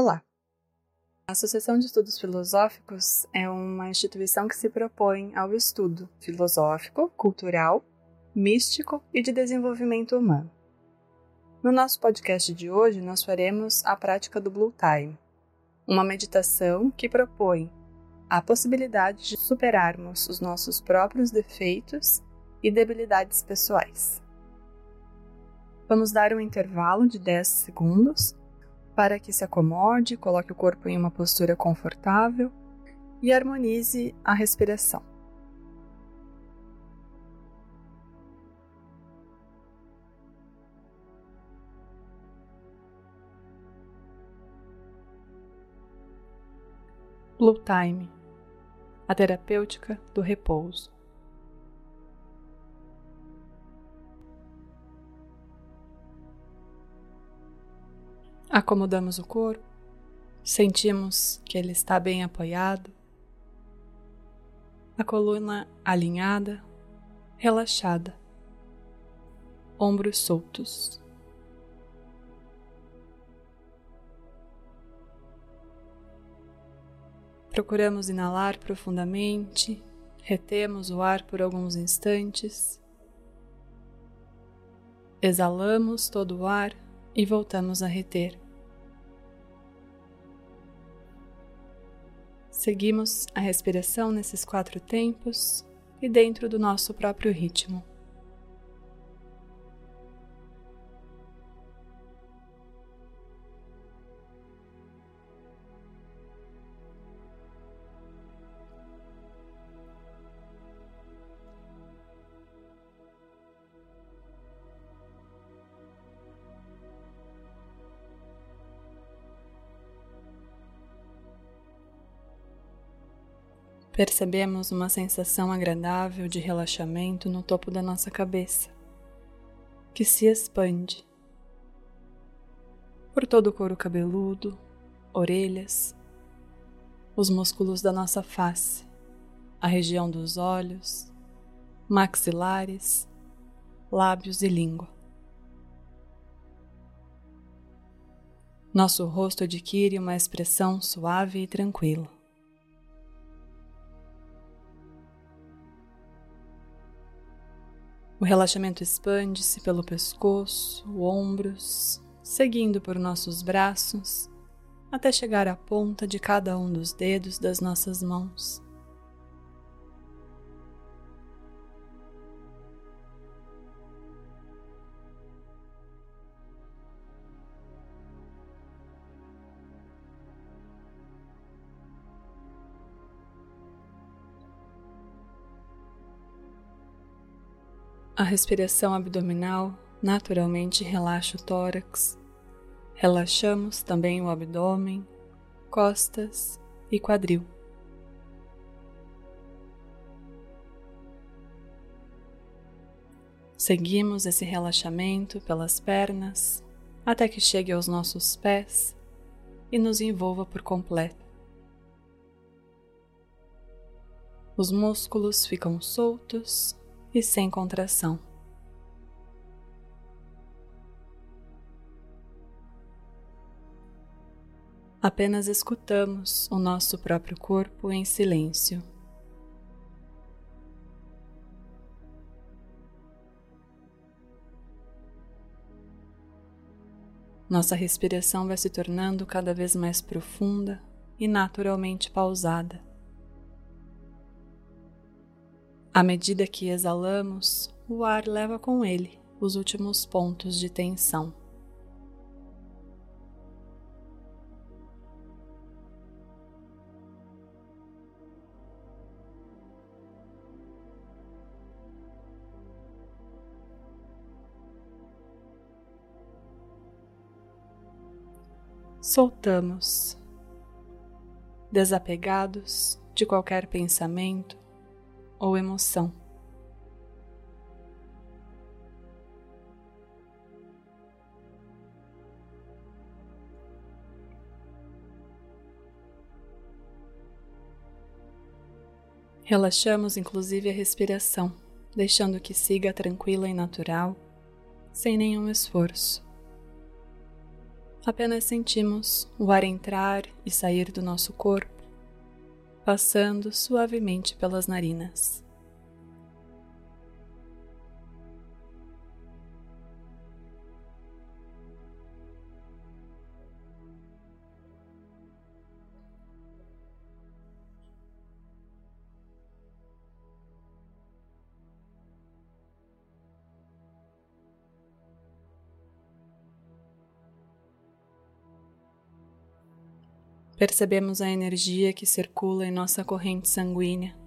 Olá! A Associação de Estudos Filosóficos é uma instituição que se propõe ao estudo filosófico, cultural, místico e de desenvolvimento humano. No nosso podcast de hoje, nós faremos a prática do Blue Time, uma meditação que propõe a possibilidade de superarmos os nossos próprios defeitos e debilidades pessoais. Vamos dar um intervalo de 10 segundos para que se acomode, coloque o corpo em uma postura confortável e harmonize a respiração. Blue Time a terapêutica do repouso. Acomodamos o corpo, sentimos que ele está bem apoiado, a coluna alinhada, relaxada, ombros soltos. Procuramos inalar profundamente, retemos o ar por alguns instantes, exalamos todo o ar e voltamos a reter. Seguimos a respiração nesses quatro tempos e dentro do nosso próprio ritmo. Percebemos uma sensação agradável de relaxamento no topo da nossa cabeça, que se expande por todo o couro cabeludo, orelhas, os músculos da nossa face, a região dos olhos, maxilares, lábios e língua. Nosso rosto adquire uma expressão suave e tranquila. O relaxamento expande-se pelo pescoço, ombros, seguindo por nossos braços, até chegar à ponta de cada um dos dedos das nossas mãos. A respiração abdominal naturalmente relaxa o tórax. Relaxamos também o abdômen, costas e quadril. Seguimos esse relaxamento pelas pernas até que chegue aos nossos pés e nos envolva por completo. Os músculos ficam soltos e sem contração. Apenas escutamos o nosso próprio corpo em silêncio. Nossa respiração vai se tornando cada vez mais profunda e naturalmente pausada. À medida que exalamos, o ar leva com ele os últimos pontos de tensão. Soltamos, desapegados de qualquer pensamento, ou emoção. Relaxamos inclusive a respiração, deixando que siga tranquila e natural, sem nenhum esforço. Apenas sentimos o ar entrar e sair do nosso corpo, passando suavemente pelas narinas. Percebemos a energia que circula em nossa corrente sanguínea.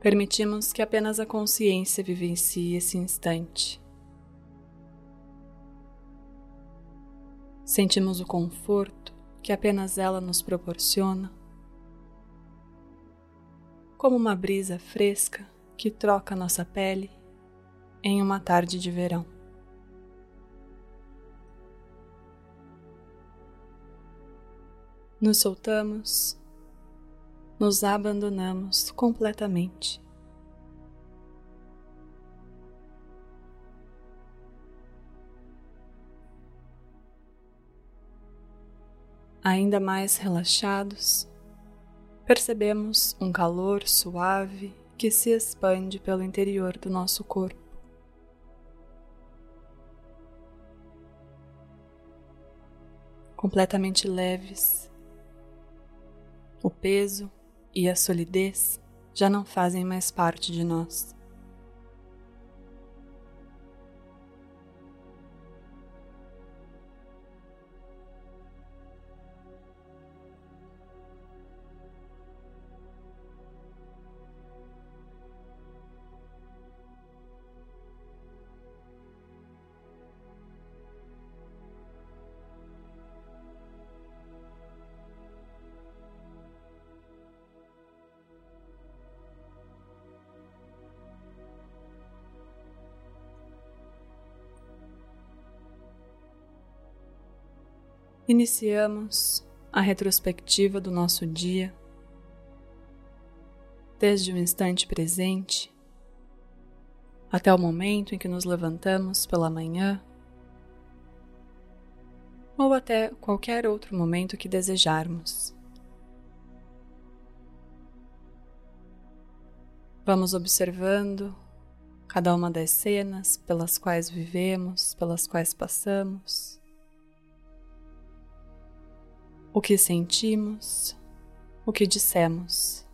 Permitimos que apenas a consciência vivencie esse instante. Sentimos o conforto que apenas ela nos proporciona, como uma brisa fresca que troca nossa pele em uma tarde de verão. Nos soltamos, nos abandonamos completamente. Ainda mais relaxados, percebemos um calor suave que se expande pelo interior do nosso corpo. Completamente leves. O peso e a solidez já não fazem mais parte de nós. Iniciamos a retrospectiva do nosso dia, desde o instante presente até o momento em que nos levantamos pela manhã, ou até qualquer outro momento que desejarmos. Vamos observando cada uma das cenas pelas quais vivemos, pelas quais passamos o que sentimos, o que dissemos.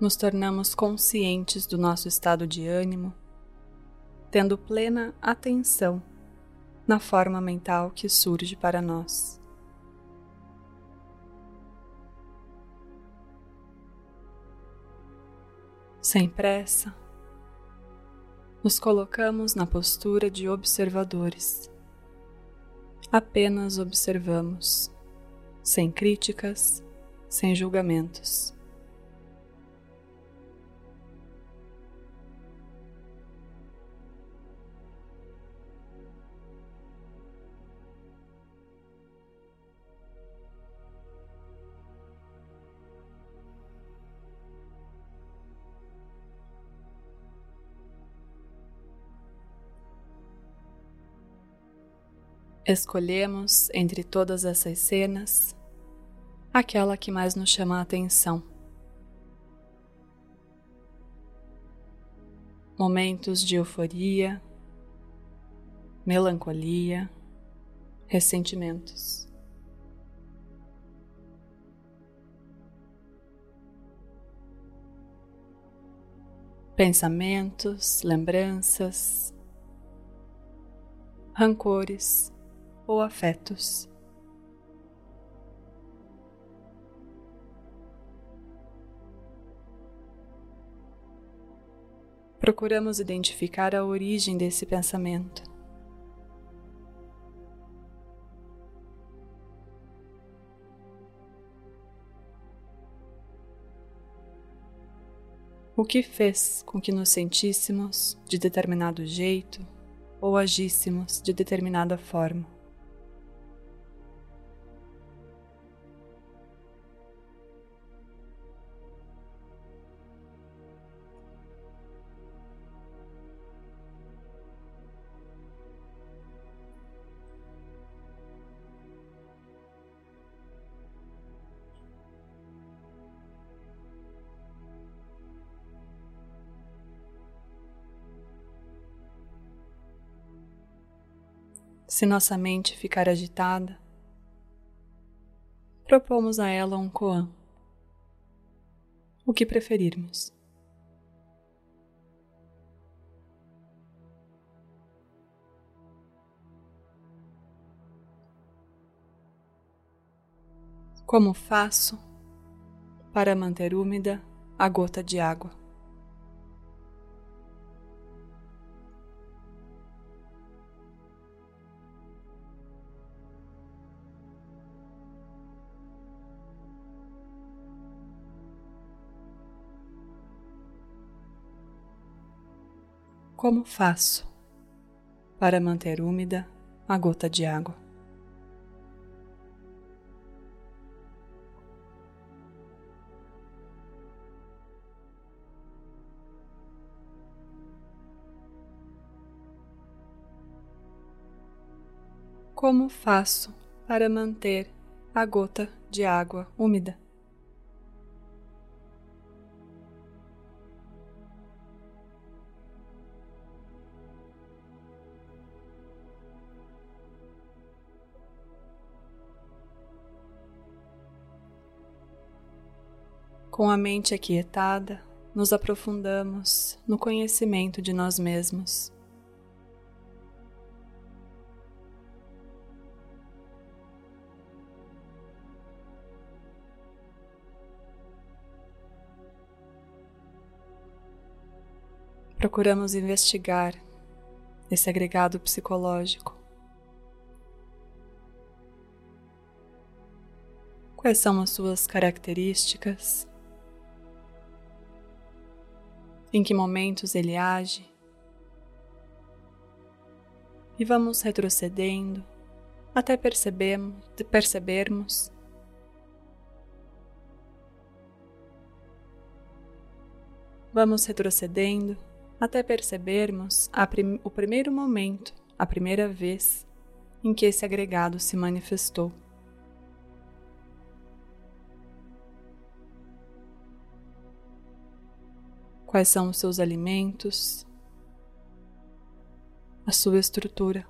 Nos tornamos conscientes do nosso estado de ânimo, tendo plena atenção na forma mental que surge para nós. Sem pressa, nos colocamos na postura de observadores. Apenas observamos, sem críticas, sem julgamentos. Escolhemos entre todas essas cenas aquela que mais nos chama a atenção. Momentos de euforia, melancolia, ressentimentos. Pensamentos, lembranças, rancores ou afetos. Procuramos identificar a origem desse pensamento. O que fez com que nos sentíssemos de determinado jeito ou agíssemos de determinada forma? Se nossa mente ficar agitada, propomos a ela um koan, o que preferirmos. Como faço para manter úmida a gota de água? Como faço para manter úmida a gota de água? Como faço para manter a gota de água úmida? Com a mente aquietada, nos aprofundamos no conhecimento de nós mesmos. Procuramos investigar esse agregado psicológico. Quais são as suas características? Em que momentos ele age, e vamos retrocedendo até percebemos, percebermos Vamos retrocedendo até percebermos prim o primeiro momento, a primeira vez em que esse agregado se manifestou. Quais são os seus alimentos, a sua estrutura.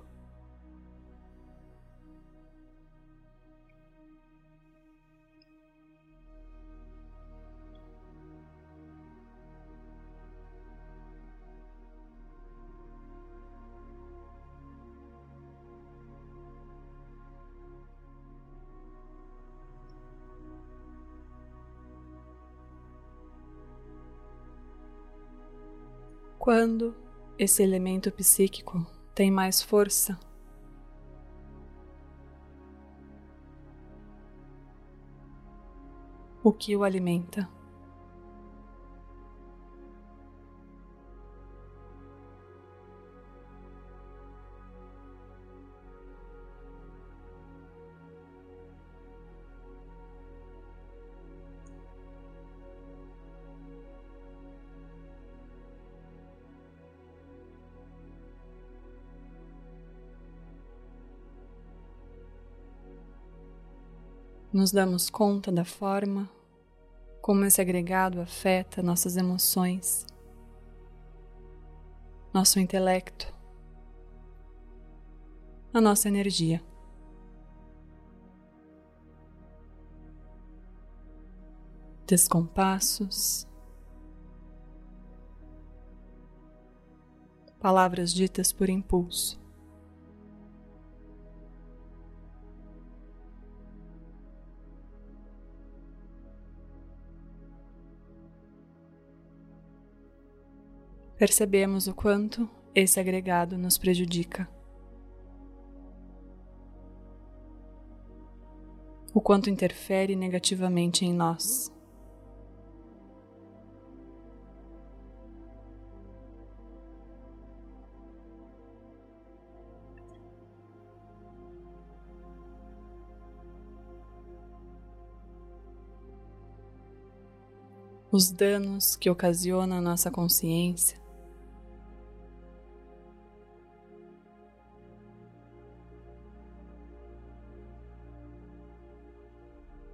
Quando esse elemento psíquico tem mais força, o que o alimenta? Nos damos conta da forma como esse agregado afeta nossas emoções, nosso intelecto, a nossa energia. Descompassos, palavras ditas por impulso. percebemos o quanto esse agregado nos prejudica. O quanto interfere negativamente em nós. os danos que ocasiona a nossa consciência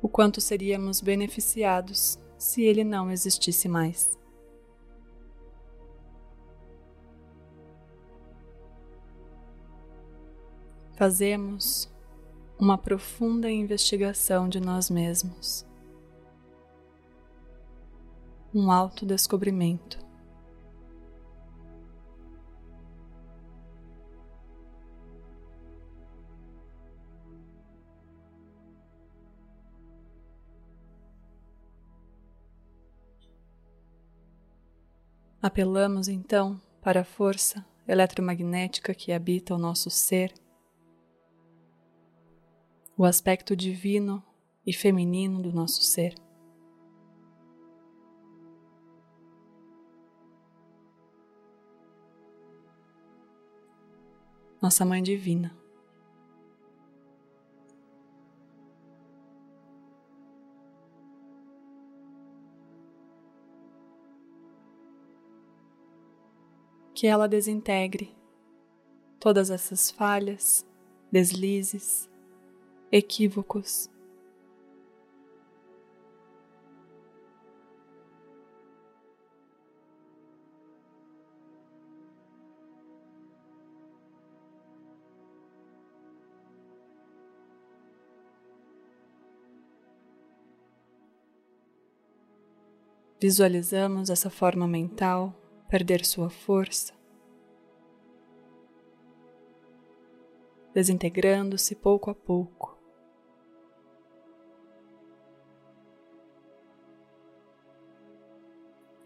o quanto seríamos beneficiados se ele não existisse mais. Fazemos uma profunda investigação de nós mesmos, um autodescobrimento. Apelamos então para a força eletromagnética que habita o nosso ser, o aspecto divino e feminino do nosso ser. Nossa Mãe Divina. Que ela desintegre todas essas falhas, deslizes, equívocos. Visualizamos essa forma mental perder sua força, desintegrando-se pouco a pouco.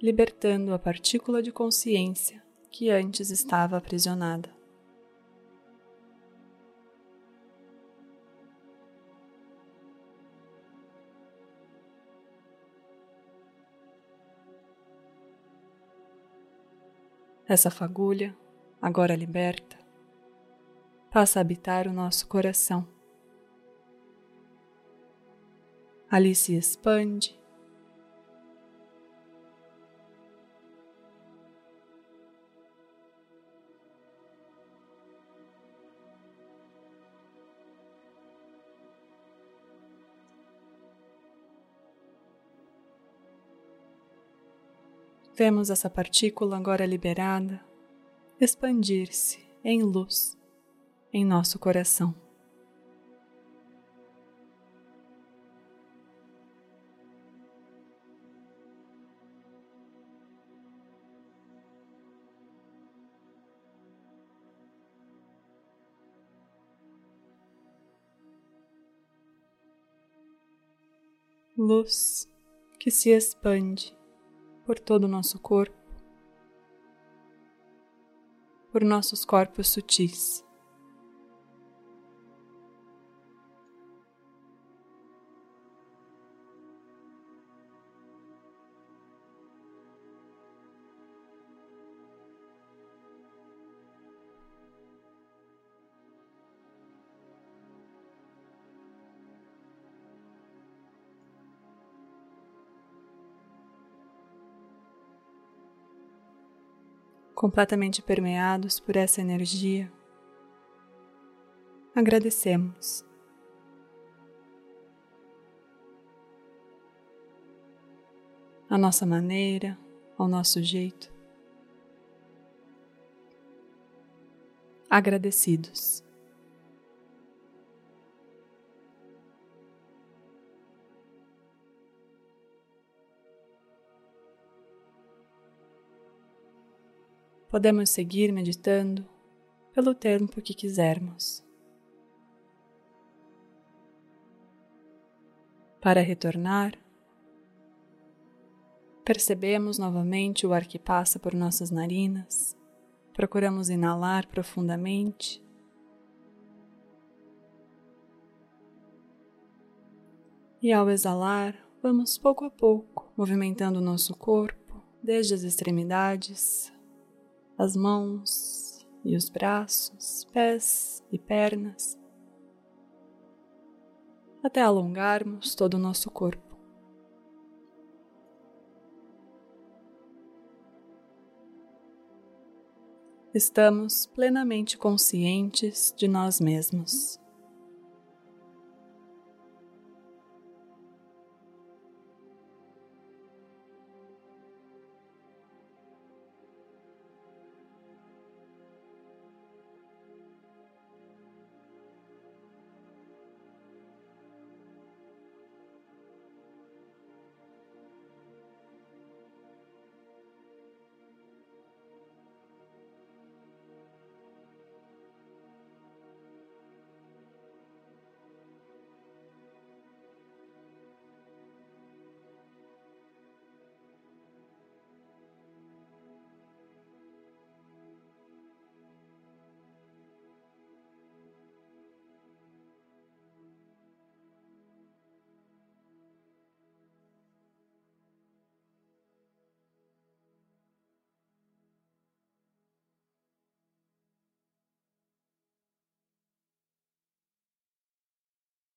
Libertando a partícula de consciência que antes estava aprisionada. Essa fagulha, agora liberta, passa a habitar o nosso coração. Ali se expande Vemos essa partícula agora liberada expandir-se em luz em nosso coração. Luz que se expande por todo o nosso corpo, por nossos corpos sutis. Completamente permeados por essa energia, agradecemos. A nossa maneira, ao nosso jeito. Agradecidos. Podemos seguir meditando pelo tempo que quisermos. Para retornar, percebemos novamente o ar que passa por nossas narinas, procuramos inalar profundamente. E ao exalar, vamos pouco a pouco movimentando o nosso corpo, desde as extremidades as mãos e os braços, pés e pernas, até alongarmos todo o nosso corpo. Estamos plenamente conscientes de nós mesmos.